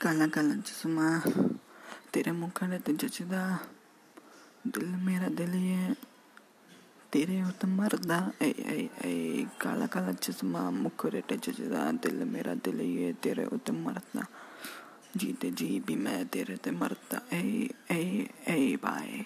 काला काला चश्मा, तेरे मुखड़े ते तो जचदा, दिल मेरा दिल ये, तेरे उत तो मरदा। ए ए ए काला काला चश्मा मुखड़े ते जचदा, दिल मेरा दिल ये, तेरे उत तो मरदा। जीते जी भी मैं तेरे ते मरदा। ए ए ए बाय।